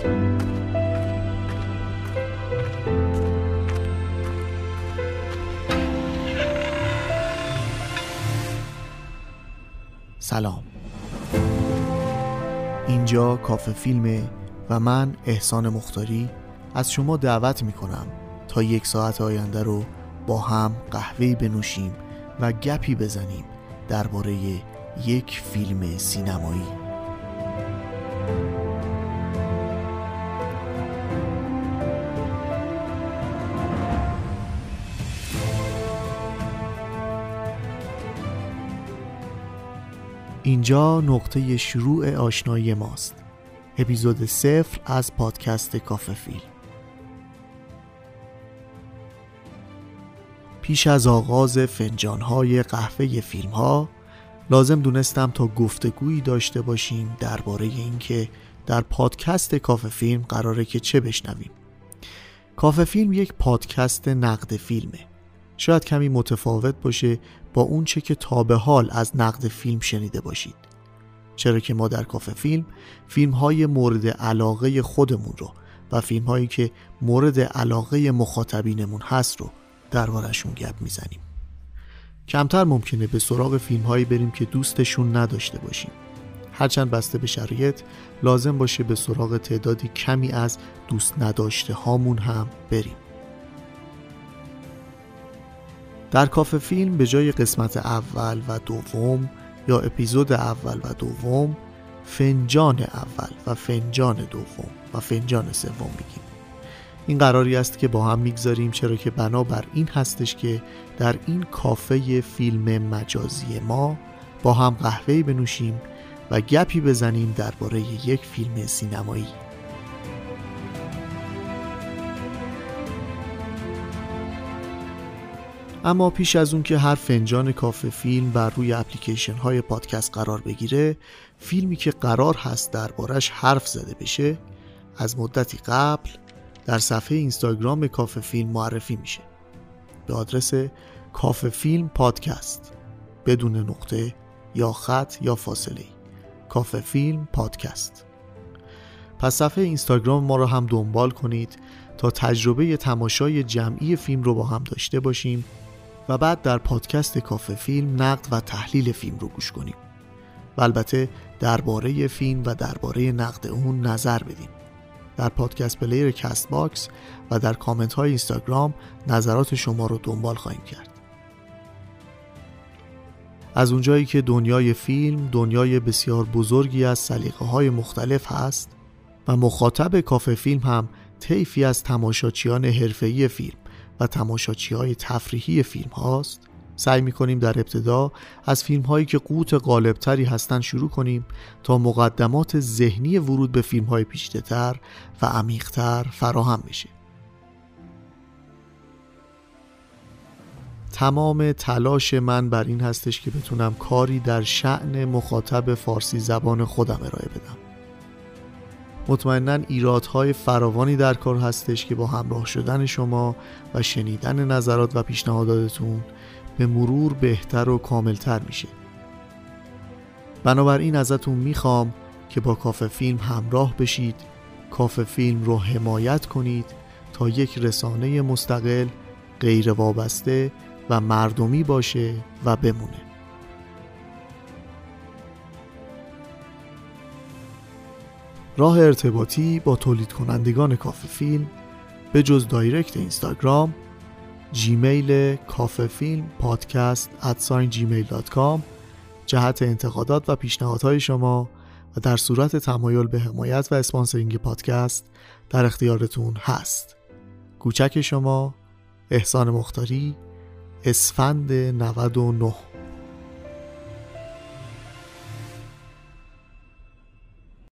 سلام. اینجا کافه فیلم و من احسان مختاری از شما دعوت می کنم تا یک ساعت آینده رو با هم قهوه بنوشیم و گپی بزنیم درباره یک فیلم سینمایی. اینجا نقطه شروع آشنایی ماست. اپیزود صفر از پادکست کافه فیلم پیش از آغاز فنجانهای قهوه فیلم ها لازم دونستم تا گفتگویی داشته باشیم درباره اینکه در پادکست کافه فیلم قراره که چه بشنویم. کافه فیلم یک پادکست نقد فیلمه. شاید کمی متفاوت باشه با اون چه که تا به حال از نقد فیلم شنیده باشید. چرا که ما در کافه فیلم فیلم های مورد علاقه خودمون رو و فیلم هایی که مورد علاقه مخاطبینمون هست رو دربارشون گپ می‌زنیم. کمتر ممکنه به سراغ فیلم هایی بریم که دوستشون نداشته باشیم. هرچند بسته به شرایط لازم باشه به سراغ تعدادی کمی از دوست نداشته هامون هم بریم. در کافه فیلم به جای قسمت اول و دوم یا اپیزود اول و دوم فنجان اول و فنجان دوم و فنجان سوم میگیم. این قراری است که با هم می‌گذاریم چرا که بنابر این هستش که در این کافه فیلم مجازی ما با هم قهوه‌ای بنوشیم و گپی بزنیم درباره یک فیلم سینمایی. اما پیش از اون که هر فنجان کافه فیلم بر روی اپلیکیشن های پادکست قرار بگیره فیلمی که قرار هست دربارش حرف زده بشه از مدتی قبل در صفحه اینستاگرام کافه فیلم معرفی میشه. به آدرس کافه فیلم پادکست بدون نقطه یا خط یا فاصله. کافه فیلم پادکست. پس صفحه اینستاگرام ما رو هم دنبال کنید تا تجربه تماشای جمعی فیلم رو با هم داشته باشیم و بعد در پادکست کافه فیلم نقد و تحلیل فیلم رو گوش کنیم. و البته درباره فیلم و درباره نقد اون نظر بدیم. در پادکست player Castbox و در کامنت های اینستاگرام نظرات شما رو دنبال خواهیم کرد. از اونجایی که دنیای فیلم دنیای بسیار بزرگی از سلیقه های مختلف هست و مخاطب کافه فیلم هم طیفی از تماشاچیان حرفه‌ای فیلم و تماشاچی های تفریحی فیلم هاست. سعی می کنیم در ابتدا از فیلم هایی که قوت غالبتری هستند شروع کنیم تا مقدمات ذهنی ورود به فیلم های پیچیده تر و عمیقتر فراهم بشه. تمام تلاش من بر این هستش که بتونم کاری در شعن مخاطب فارسی زبان خودم ارائه بدم. مطمئنا ایرادهای فراوانی در کار هستش که با همراه شدن شما و شنیدن نظرات و پیشنهاداتتون به مرور بهتر و کاملتر میشه. بنابراین ازتون می‌خوام که با کافه فیلم همراه بشید. کافه فیلم رو حمایت کنید تا یک رسانه مستقل غیر وابسته و مردمی باشه و بمونه. راه ارتباطی با تولید کنندگان کافه فیلم به جز direct اینستاگرام Gmail کافه فیلم پادکست at sign Gmail جهت انتقادات و پیشنهادهای شما و در صورت تمایل به حمایت و sponsoring پادکست در اختیارتون هست. کوچک شما احسان مختاری اسفند 99